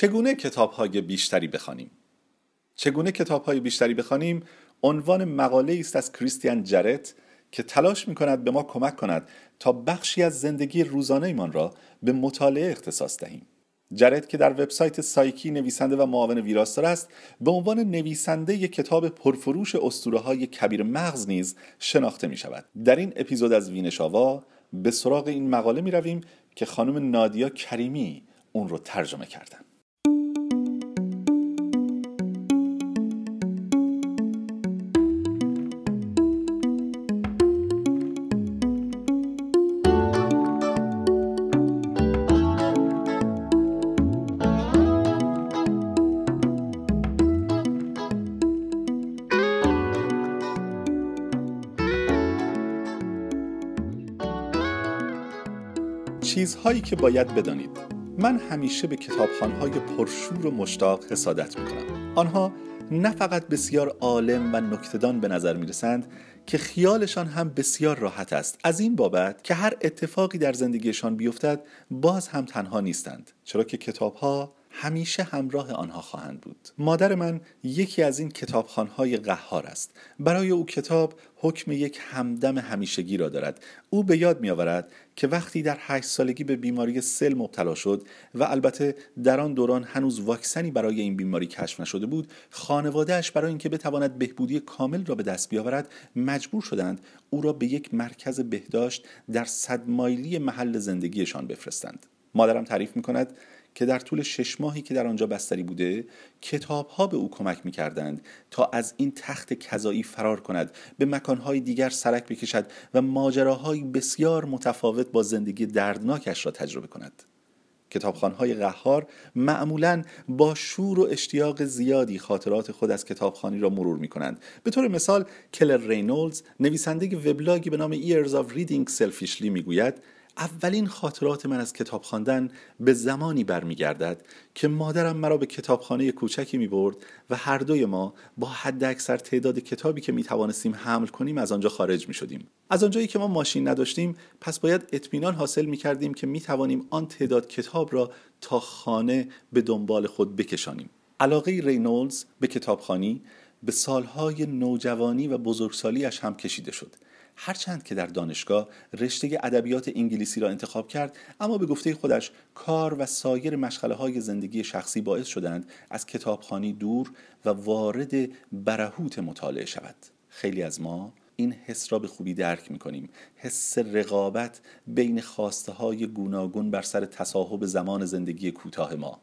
چگونه کتاب های بیشتری بخوانیم؟ چگونه کتاب های بیشتری بخوانیم؟ عنوان مقاله است از کریستیان جرت که تلاش می کند به ما کمک کند تا بخشی از زندگی روزانه ایمان را به مطالعه اختصاص دهیم. جرد که در وبسایت سایکی نویسنده و معاون ویراستار است به عنوان نویسنده یک کتاب پرفروش اسطوره های کبیر مغز نیز شناخته می شود در این اپیزود از وینشاوا به سراغ این مقاله می رویم که خانم نادیا کریمی اون رو ترجمه کردن. چیزهایی که باید بدانید. من همیشه به کتابخانهای پرشور و مشتاق حسادت می‌کنم. آنها نه فقط بسیار عالم و نکتدان به نظر می‌رسند که خیالشان هم بسیار راحت است. از این بابت که هر اتفاقی در زندگیشان بیفتد باز هم تنها نیستند. چرا که کتابها همیشه همراه آنها خواهند بود. مادر من یکی از این کتابخانهای قهار است. برای او کتاب حکم یک همدم همیشگی را دارد. او به یاد میآورد که وقتی در هشت سالگی به بیماری سل مبتلا شد و البته در آن دوران هنوز واکسنی برای این بیماری کشف نشده بود خانوادهش برای اینکه بتواند بهبودی کامل را به دست بیاورد مجبور شدند او را به یک مرکز بهداشت در صد مایلی محل زندگیشان بفرستند. مادرم تعریف می کند که در طول شش ماهی که در آنجا بستری بوده کتاب ها به او کمک می کردند تا از این تخت کذایی فرار کند به مکانهای دیگر سرک بکشد و ماجراهایی بسیار متفاوت با زندگی دردناکش را تجربه کند. کتابخانهای قهار معمولا با شور و اشتیاق زیادی خاطرات خود از کتابخانی را مرور می کنند به طور مثال کلر رینولدز نویسنده وبلاگی به نام Years of Reading Selfishly می‌گوید اولین خاطرات من از کتاب خواندن به زمانی برمیگردد که مادرم مرا به کتابخانه کوچکی می برد و هر دوی ما با حد اکثر تعداد کتابی که می توانستیم حمل کنیم از آنجا خارج می شدیم. از آنجایی که ما ماشین نداشتیم پس باید اطمینان حاصل می کردیم که می توانیم آن تعداد کتاب را تا خانه به دنبال خود بکشانیم. علاقه رینولدز به کتابخانی به سالهای نوجوانی و بزرگسالیش هم کشیده شد هرچند که در دانشگاه رشته ادبیات انگلیسی را انتخاب کرد اما به گفته خودش کار و سایر مشغله های زندگی شخصی باعث شدند از کتابخانی دور و وارد برهوت مطالعه شود. خیلی از ما این حس را به خوبی درک می کنیم حس رقابت بین خواسته های گوناگون بر سر تصاحب زمان زندگی کوتاه ما.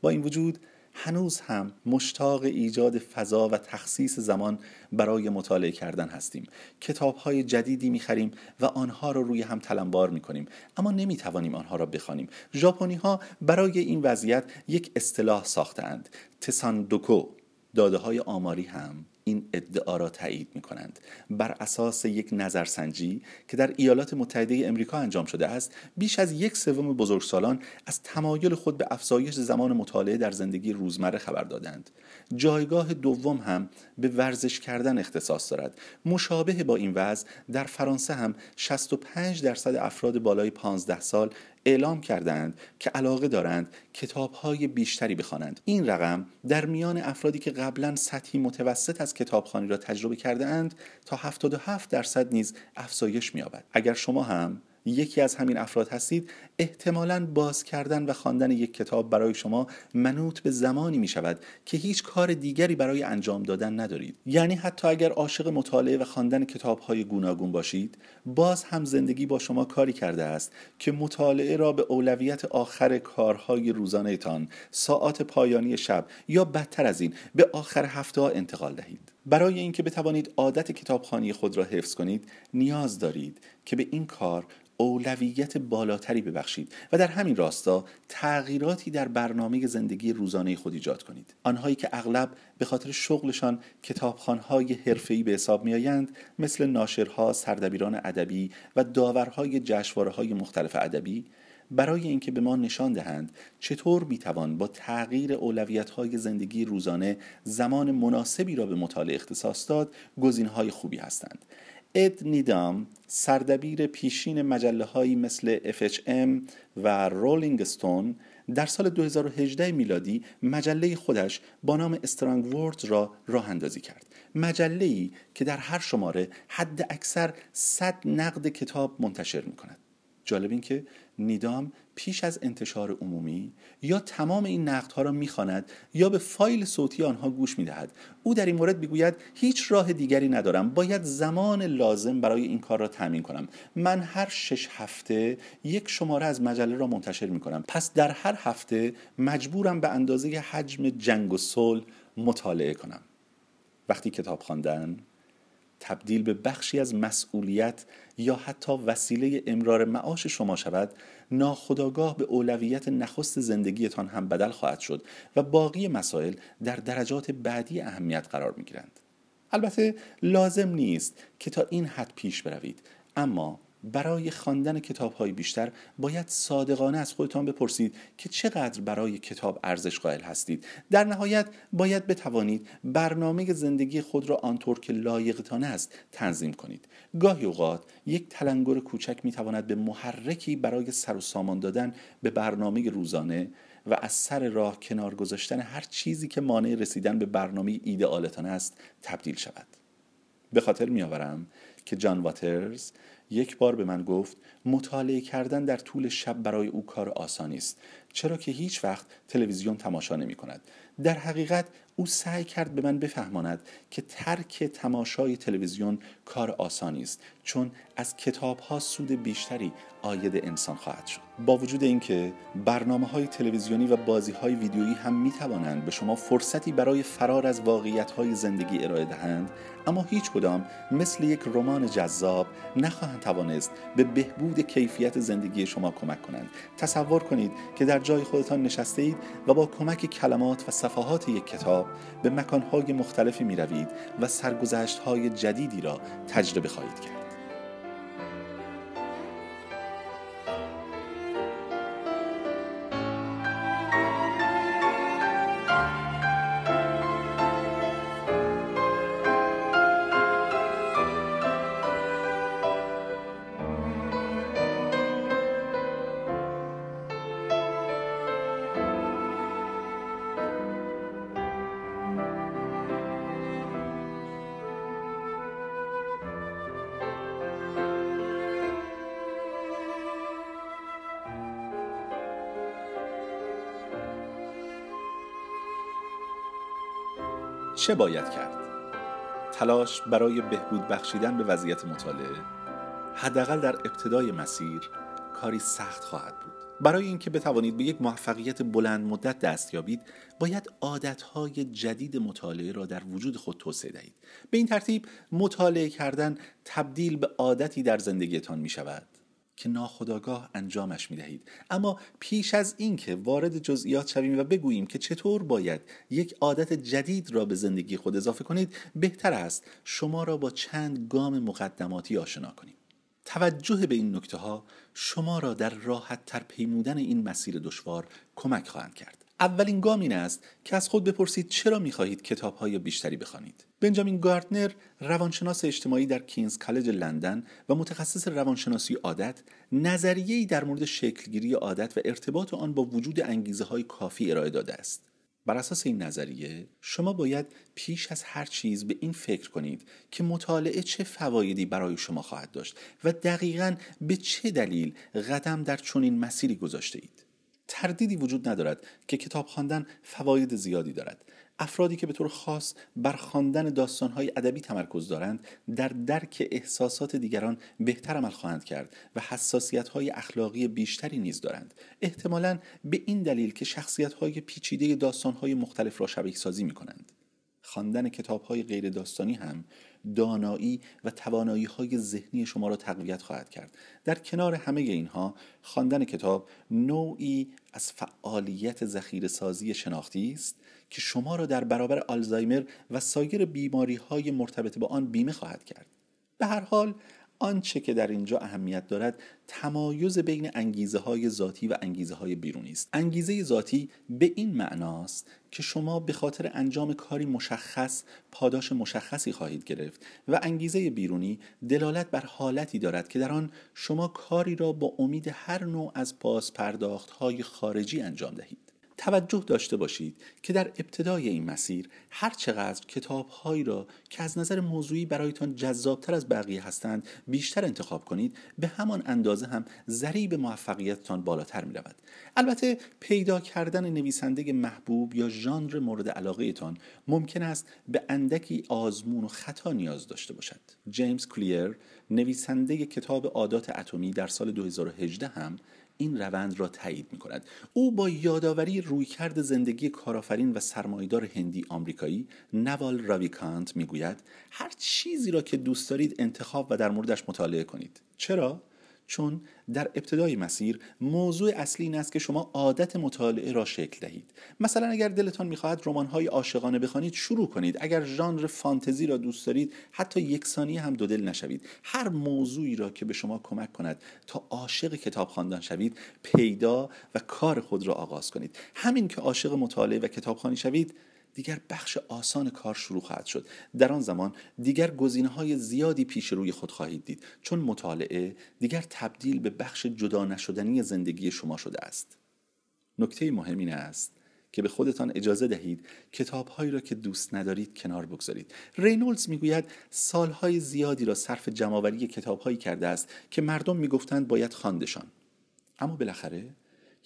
با این وجود هنوز هم مشتاق ایجاد فضا و تخصیص زمان برای مطالعه کردن هستیم. کتاب های جدیدی می‌خریم و آنها را روی هم تلمبار می‌کنیم. اما نمی‌توانیم آنها را بخوانیم. ژاپنی ها برای این وضعیت یک اصطلاح ساختند تساندوکو داده های آماری هم. این ادعا را تایید می کنند بر اساس یک نظرسنجی که در ایالات متحده امریکا انجام شده است بیش از یک سوم بزرگسالان از تمایل خود به افزایش زمان مطالعه در زندگی روزمره خبر دادند. جایگاه دوم هم به ورزش کردن اختصاص دارد. مشابه با این وضع در فرانسه هم 65 درصد افراد بالای 15 سال اعلام کردند که علاقه دارند کتابهای بیشتری بخوانند. این رقم در میان افرادی که قبلا سطحی متوسط از کتابخوانی را تجربه کرده اند تا 77 درصد نیز افزایش می‌یابد. اگر شما هم یکی از همین افراد هستید احتمالا باز کردن و خواندن یک کتاب برای شما منوط به زمانی می شود که هیچ کار دیگری برای انجام دادن ندارید. یعنی حتی اگر عاشق مطالعه و خواندن کتاب های گوناگون باشید باز هم زندگی با شما کاری کرده است که مطالعه را به اولویت آخر کارهای روزانهتان ساعات پایانی شب یا بدتر از این به آخر هفته ها انتقال دهید. برای اینکه بتوانید عادت کتابخانی خود را حفظ کنید نیاز دارید که به این کار اولویت بالاتری ببخشید و در همین راستا تغییراتی در برنامه زندگی روزانه خود ایجاد کنید. آنهایی که اغلب به خاطر شغلشان کتابخانهای حرفه‌ای به حساب میآیند مثل ناشرها سردبیران ادبی و داورهای جشنواره‌های مختلف ادبی برای اینکه به ما نشان دهند چطور می‌توان با تغییر اولویت‌های زندگی روزانه زمان مناسبی را به مطالعه اختصاص داد گزینه‌های خوبی هستند. اد نیدام سردبیر پیشین مجله هایی مثل FHM و رولینگ ستون در سال 2018 میلادی مجله خودش با نام استرانگ ورد را راه اندازی کرد. مجله ای که در هر شماره حد اکثر 100 نقد کتاب منتشر می کند جالب این که نیدام پیش از انتشار عمومی یا تمام این نقدها را می‌خواند یا به فایل صوتی آنها گوش می‌دهد. او در این مورد می‌گوید هیچ راه دیگری ندارم. باید زمان لازم برای این کار را تامین کنم. من هر شش هفته یک شماره از مجله را منتشر می‌کنم. پس در هر هفته مجبورم به اندازه حجم جنگ و صلح مطالعه کنم. وقتی کتاب خواندن تبدیل به بخشی از مسئولیت یا حتی وسیله امرار معاش شما شود ناخداگاه به اولویت نخست زندگیتان هم بدل خواهد شد و باقی مسائل در درجات بعدی اهمیت قرار می گیرند. البته لازم نیست که تا این حد پیش بروید اما برای خواندن کتاب های بیشتر باید صادقانه از خودتان بپرسید که چقدر برای کتاب ارزش قائل هستید. در نهایت باید بتوانید برنامه زندگی خود را آنطور که لایقتان است تنظیم کنید. گاهی اوقات یک تلنگر کوچک می تواند به محرکی برای سر و سامان دادن به برنامه روزانه و از سر راه کنار گذاشتن هر چیزی که مانع رسیدن به برنامه ایدئالتان است تبدیل شود. به خاطر میآورم که جان واترز یک بار به من گفت مطالعه کردن در طول شب برای او کار آسانی است. چرا که هیچ وقت تلویزیون تماشا نمی کند. در حقیقت او سعی کرد به من بفهماند که ترک تماشای تلویزیون کار آسانی است چون از کتاب ها سود بیشتری آید انسان خواهد شد. با وجود اینکه برنامه های تلویزیونی و بازی های ویدیویی هم می توانند به شما فرصتی برای فرار از واقعیت های زندگی ارائه دهند اما هیچ کدام مثل یک رمان جذاب نخواهند توانست به بهبود کیفیت زندگی شما کمک کنند. تصور کنید که در جای خودتان نشسته اید و با کمک کلمات و صفحات یک کتاب به مکانهای مختلفی می روید و سرگذشت جدیدی را تجربه خواهید کرد. چه باید کرد؟ تلاش برای بهبود بخشیدن به وضعیت مطالعه حداقل در ابتدای مسیر کاری سخت خواهد بود. برای اینکه بتوانید به یک موفقیت بلند مدت دست یابید باید عادتهای جدید مطالعه را در وجود خود توسعه دهید. به این ترتیب مطالعه کردن تبدیل به عادتی در زندگیتان می شود که ناخداگاه انجامش می دهید اما پیش از اینکه وارد جزئیات شویم و بگوییم که چطور باید یک عادت جدید را به زندگی خود اضافه کنید بهتر است شما را با چند گام مقدماتی آشنا کنیم. توجه به این نکته ها شما را در راحت تر پیمودن این مسیر دشوار کمک خواهند کرد. اولین گام این است که از خود بپرسید چرا می‌خواهید کتاب های بیشتری بخوانید. بنجامین گاردنر روانشناس اجتماعی در کینز کالج لندن و متخصص روانشناسی عادت نظریه‌ای در مورد شکلگیری عادت و ارتباط آن با وجود انگیزه های کافی ارائه داده است. بر اساس این نظریه شما باید پیش از هر چیز به این فکر کنید که مطالعه چه فوایدی برای شما خواهد داشت و دقیقا به چه دلیل قدم در چنین مسیری گذاشته اید. تردیدی وجود ندارد که کتاب خواندن فواید زیادی دارد. افرادی که به طور خاص بر خواندن داستانهای ادبی تمرکز دارند در درک احساسات دیگران بهتر عمل خواهند کرد و حساسیتهای اخلاقی بیشتری نیز دارند. احتمالا به این دلیل که شخصیتهای پیچیده داستانهای مختلف را شبیه سازی می کنند خواندن کتابهای غیر داستانی هم دانایی و توانایی های ذهنی شما را تقویت خواهد کرد. در کنار همه اینها خواندن کتاب نوعی از فعالیت ذخیره سازی شناختی است که شما را در برابر آلزایمر و سایر بیماری های مرتبط با آن بیمه خواهد کرد. به هر حال آنچه که در اینجا اهمیت دارد تمایز بین انگیزه های ذاتی و انگیزه های بیرونی است. انگیزه ذاتی به این معناست که شما به خاطر انجام کاری مشخص پاداش مشخصی خواهید گرفت و انگیزه بیرونی دلالت بر حالتی دارد که در آن شما کاری را با امید هر نوع از پاسپرداخت های خارجی انجام دهید. توجه داشته باشید که در ابتدای این مسیر هر چقدر کتاب هایی را که از نظر موضوعی برایتان جذابتر از بقیه هستند بیشتر انتخاب کنید به همان اندازه هم ضریب موفقیتتان بالاتر می رود. البته پیدا کردن نویسنده محبوب یا ژانر مورد علاقه تان ممکن است به اندکی آزمون و خطا نیاز داشته باشد. جیمز کلیر نویسنده کتاب عادات اتمی در سال 2018 هم این روند را تایید می کند او با یادآوری رویکرد زندگی کارآفرین و سرمایدار هندی آمریکایی نوال راویکانت می‌گوید هر چیزی را که دوست دارید انتخاب و در موردش مطالعه کنید. چرا؟ چون در ابتدای مسیر موضوع اصلی این است که شما عادت مطالعه را شکل دهید. مثلا اگر دلتان می‌خواهد رمان‌های عاشقانه بخوانید شروع کنید. اگر ژانر فانتزی را دوست دارید حتی یک ثانیه هم دو دل نشوید. هر موضوعی را که به شما کمک کند تا عاشق کتاب خواندن شوید پیدا و کار خود را آغاز کنید. همین که عاشق مطالعه و کتابخوانی شوید دیگر بخش آسان کار شروع خواهد شد. در آن زمان دیگر گزینه های زیادی پیش روی خود خواهید دید. چون مطالعه دیگر تبدیل به بخش جدا نشدنی زندگی شما شده است. نکته مهم این است که به خودتان اجازه دهید کتابهایی را که دوست ندارید کنار بگذارید. رینولدز می‌گوید سالهای زیادی را صرف جمعآوری کتابهایی کرده است که مردم می‌گفتند باید خواندشان. اما بالاخره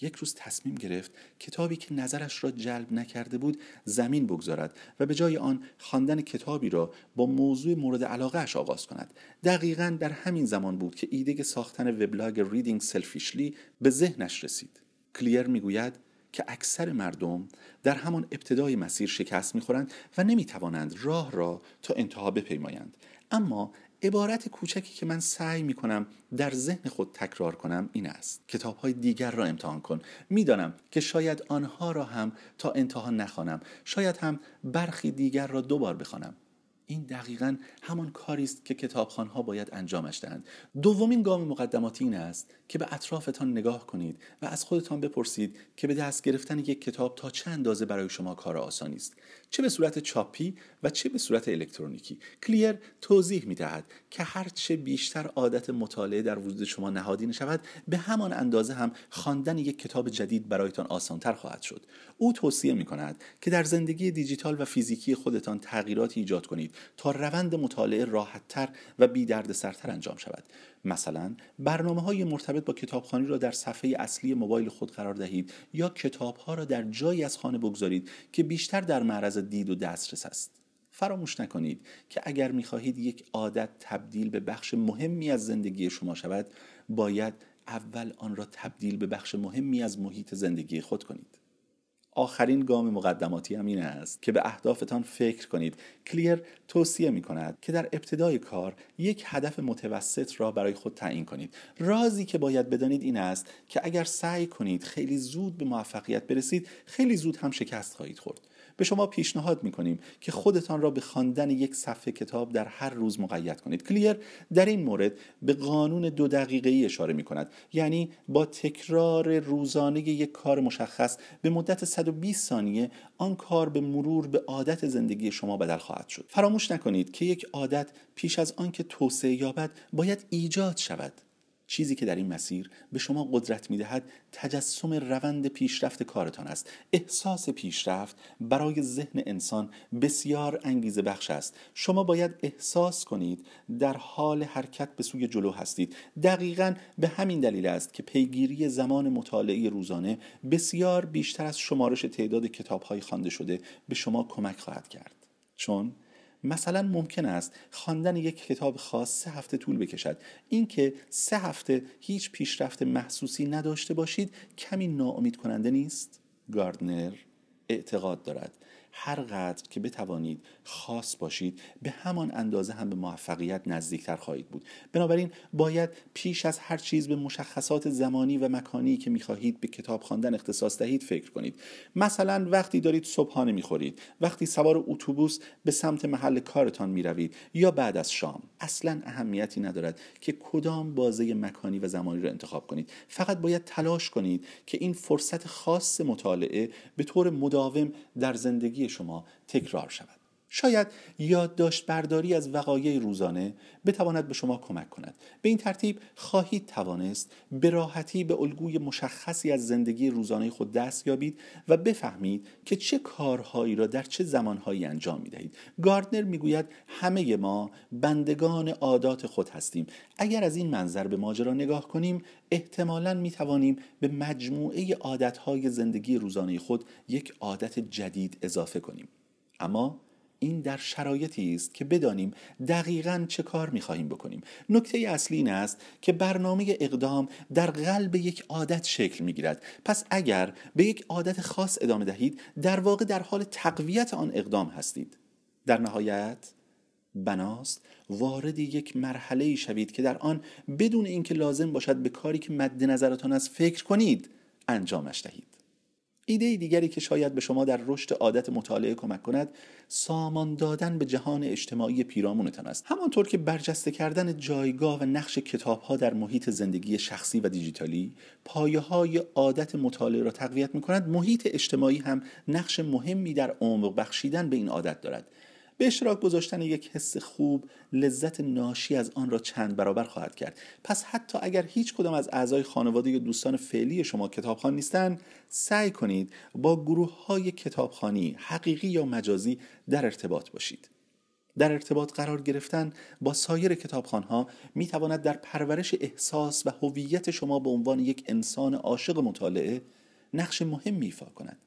یک روز تصمیم گرفت کتابی که نظرش را جلب نکرده بود زمین بگذارد و به جای آن خواندن کتابی را با موضوع مورد علاقه اش آغاز کند. دقیقا در همین زمان بود که ایده ساختن وبلاگ ریدینگ سلفیشلی به ذهنش رسید. کلیر می‌گوید که اکثر مردم در همان ابتدای مسیر شکست می‌خورند و نمی‌توانند راه را تا انتها بپیمایند. اما عبارت کوچکی که من سعی می کنم در ذهن خود تکرار کنم این است. کتاب های دیگر را امتحان کن. می‌دانم که شاید آنها را هم تا انتها نخوانم. شاید هم برخی دیگر را دوبار بخوانم. این دقیقا همان کاری است که کتابخانها باید انجامش دهند. دومین گام مقدماتی این است که به اطرافتان نگاه کنید و از خودتان بپرسید که به دست گرفتن یک کتاب تا چه اندازه برای شما کار آسانی است. چه به صورت چاپی و چه به صورت الکترونیکی. کلیر توضیح می دهد که هرچه بیشتر عادت مطالعه در وجود شما نهادینه شود به همان اندازه هم خواندن یک کتاب جدید برایتان آسانتر خواهد شد. او توصیه می کند که در زندگی دیجیتال و فیزیکی خودتان تغییراتی ایجاد کنید تا روند مطالعه راحتتر و بی سرتر انجام شود. مثلا برنامه های مرتبط با کتابخانی را در صفحه اصلی موبایل خود قرار دهید یا کتاب ها را در جایی از خانه بگذارید که بیشتر در معرض دید و دسترس است. فراموش نکنید که اگر می‌خواهید یک عادت تبدیل به بخش مهمی از زندگی شما شود باید اول آن را تبدیل به بخش مهمی از محیط زندگی خود کنید. آخرین گام مقدماتی هم این است که به اهدافتان فکر کنید. کلیر توصیه می کند که در ابتدای کار یک هدف متوسط را برای خود تعیین کنید. رازی که باید بدانید این است که اگر سعی کنید خیلی زود به موفقیت برسید خیلی زود هم شکست خواهید خورد. به شما پیشنهاد می‌کنیم که خودتان را به خواندن یک صفحه کتاب در هر روز مقید کنید. کلیر در این مورد به قانون دو دقیقه ای اشاره می کند یعنی با تکرار روزانه یک کار مشخص به مدت 120 ثانیه آن کار به مرور به عادت زندگی شما بدل خواهد شد. فراموش نکنید که یک عادت پیش از آنکه توسعه یابد باید ایجاد شود. چیزی که در این مسیر به شما قدرت می‌دهد تجسم روند پیشرفت کارتان است. احساس پیشرفت برای ذهن انسان بسیار انگیزه بخش است. شما باید احساس کنید در حال حرکت به سوی جلو هستید. دقیقا به همین دلیل است که پیگیری زمان مطالعه روزانه بسیار بیشتر از شمارش تعداد کتابهای خوانده شده به شما کمک خواهد کرد. چون مثلا ممکن است خواندن یک کتاب خاص سه هفته طول بکشد. اینکه سه هفته هیچ پیشرفت محسوسی نداشته باشید کمی ناامید کننده نیست؟ گاردنر اعتقاد دارد. هر قدر که بتوانید خاص باشید به همان اندازه هم به موفقیت نزدیکتر خواهید بود. بنابراین باید پیش از هر چیز به مشخصات زمانی و مکانی که می‌خواهید به کتاب خواندن اختصاص دهید فکر کنید. مثلا وقتی دارید صبحانه می‌خورید وقتی سوار اتوبوس به سمت محل کارتان می‌روید یا بعد از شام اصلا اهمیتی ندارد که کدام بازه مکانی و زمانی را انتخاب کنید. فقط باید تلاش کنید که این فرصت خاص مطالعه به طور مداوم در زندگی شما تکرار شود. شاید یادداشت برداری از وقایع روزانه بتواند به شما کمک کند. به این ترتیب خواهید توانست به راحتی به الگوی مشخصی از زندگی روزانه خود دست یابید و بفهمید که چه کارهایی را در چه زمانهایی انجام می دهید گاردنر می‌گوید همه ما بندگان عادات خود هستیم. اگر از این منظر به ماجرا نگاه کنیم احتمالا می توانیم به مجموعه عادتهای زندگی روزانه خود یک عادت جدید اضافه کنیم. اما این در شرایطی است که بدانیم دقیقا چه کار می خواهیم بکنیم. نکته اصلی این است که برنامه اقدام در قلب یک عادت شکل می گیرد پس اگر به یک عادت خاص ادامه دهید در واقع در حال تقویت آن اقدام هستید. در نهایت بناست وارد یک مرحله شوید که در آن بدون اینکه لازم باشد به کاری که مد نظرتان است فکر کنید انجامش دهید. ایده دیگری که شاید به شما در رشد عادت مطالعه کمک کند سامان دادن به جهان اجتماعی پیرامونتان است. همانطور که برجسته کردن جایگاه و نقش کتاب ها در محیط زندگی شخصی و دیجیتالی پایه های عادت مطالعه را تقویت می کند محیط اجتماعی هم نقش مهمی در عمق بخشیدن به این عادت دارد. به اشتراک گذاشتن یک حس خوب لذت ناشی از آن را چند برابر خواهد کرد. پس حتی اگر هیچ کدام از اعضای خانواده یا دوستان فعلی شما کتابخوان نیستند سعی کنید با گروه های کتابخانی حقیقی یا مجازی در ارتباط باشید. در ارتباط قرار گرفتن با سایر کتابخانها می تواند در پرورش احساس و هویت شما به عنوان یک انسان عاشق مطالعه نقش مهمی ایفا کند.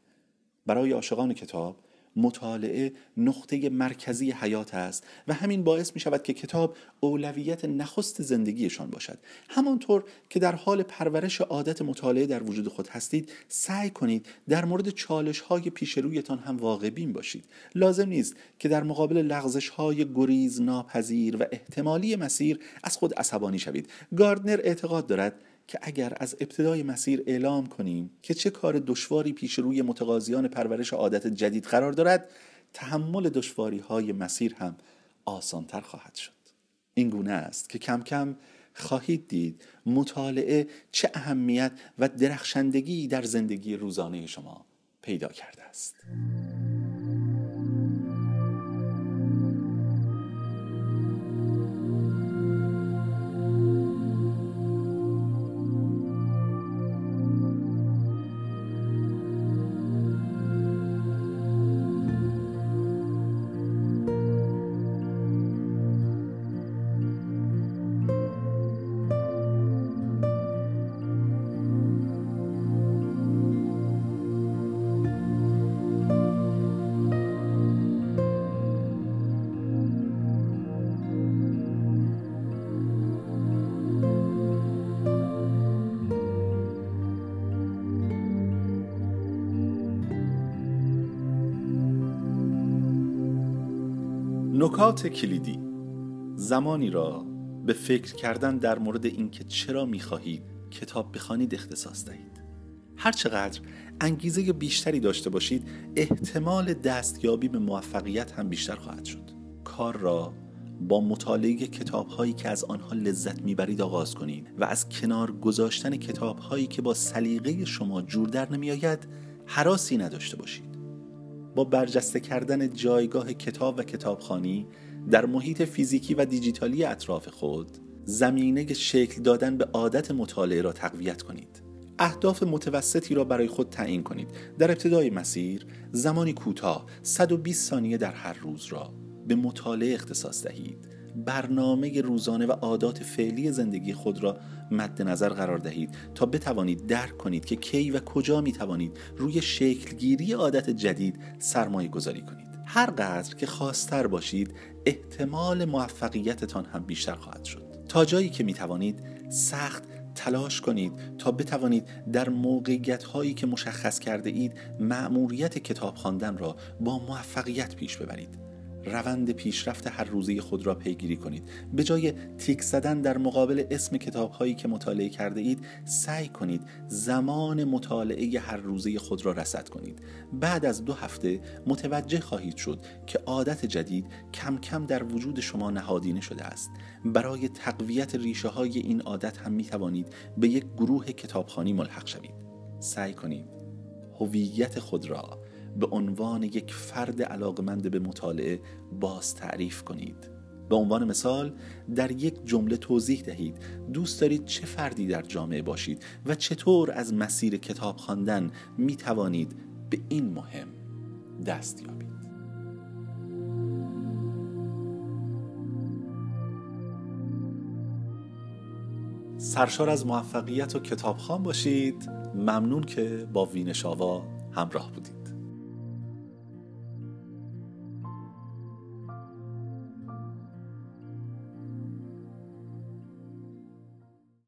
برای عاشقان کتاب مطالعه نقطه مرکزی حیات است و همین باعث می شود که کتاب اولویت نخست زندگیشان باشد. همانطور که در حال پرورش عادت مطالعه در وجود خود هستید سعی کنید در مورد چالش های پیش رویتان هم واقع بین باشید. لازم نیست که در مقابل لغزش های گریز ناپذیر و احتمالی مسیر از خود عصبانی شوید. گاردنر اعتقاد دارد که اگر از ابتدای مسیر اعلام کنیم که چه کار دشواری پیش روی متقاضیان پرورش عادت جدید قرار دارد تحمل دشواری های مسیر هم آسانتر خواهد شد. این گونه است که کم کم خواهید دید مطالعه چه اهمیت و درخشندگی در زندگی روزانه شما پیدا کرده است. نکات کلیدی. زمانی را به فکر کردن در مورد اینکه چرا می‌خواهید کتاب بخوانید اختصاص دهید. هرچقدر انگیزه بیشتری داشته باشید احتمال دستیابی به موفقیت هم بیشتر خواهد شد. کار را با مطالعه کتاب هایی که از آنها لذت می‌برید آغاز کنید و از کنار گذاشتن کتاب هایی که با سلیقه شما جور در نمیآید حراسی نداشته باشید. با برجسته کردن جایگاه کتاب و کتابخانی در محیط فیزیکی و دیجیتالی اطراف خود زمینه شکل دادن به عادت مطالعه را تقویت کنید. اهداف متوسطی را برای خود تعیین کنید. در ابتدای مسیر زمانی کوتاه 120 ثانیه در هر روز را به مطالعه اختصاص دهید. برنامه روزانه و عادات فعلی زندگی خود را مد نظر قرار دهید تا بتوانید درک کنید که کی و کجا می توانید روی شکلگیری عادت جدید سرمایه گذاری کنید. هر قدر که خواستر باشید احتمال موفقیتتان هم بیشتر خواهد شد. تا جایی که می توانید سخت تلاش کنید تا بتوانید در موقعیت هایی که مشخص کرده اید مأموریت کتاب خواندن را با موفقیت پیش ببرید. روند پیشرفت هر روزه خود را پیگیری کنید. به جای تیک زدن در مقابل اسم کتاب هایی که مطالعه کرده اید سعی کنید زمان مطالعه هر روزه خود را رسد کنید. بعد از دو هفته متوجه خواهید شد که عادت جدید کم کم در وجود شما نهادینه شده است. برای تقویت ریشه های این عادت هم می توانید به یک گروه کتابخانی ملحق شوید. سعی کنید هویت خود را به عنوان یک فرد علاقمند به مطالعه باز تعریف کنید. به عنوان مثال در یک جمله توضیح دهید دوست دارید چه فردی در جامعه باشید و چطور از مسیر کتاب خواندن می توانید به این مهم دست یابید. سرشار از موفقیت و کتابخوان باشید. ممنون که با وینشاوا همراه بودید.